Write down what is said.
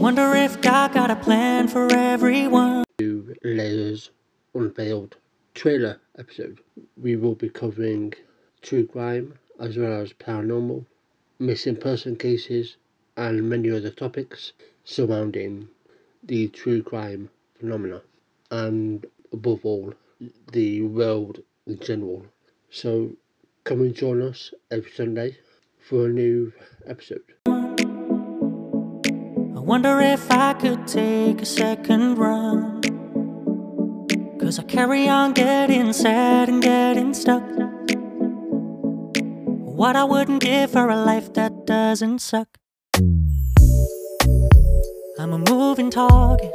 Wonder if God got a plan for everyone. New Layers Unveiled trailer episode. We will be covering true crime as well as paranormal, missing person cases, and many other topics surrounding the true crime phenomena and above all the world in general. So come and join us every Sunday for a new episode. Wonder if I could take a second run. Cause I carry on getting sad and getting stuck. What I wouldn't give for a life that doesn't suck. I'm a moving target,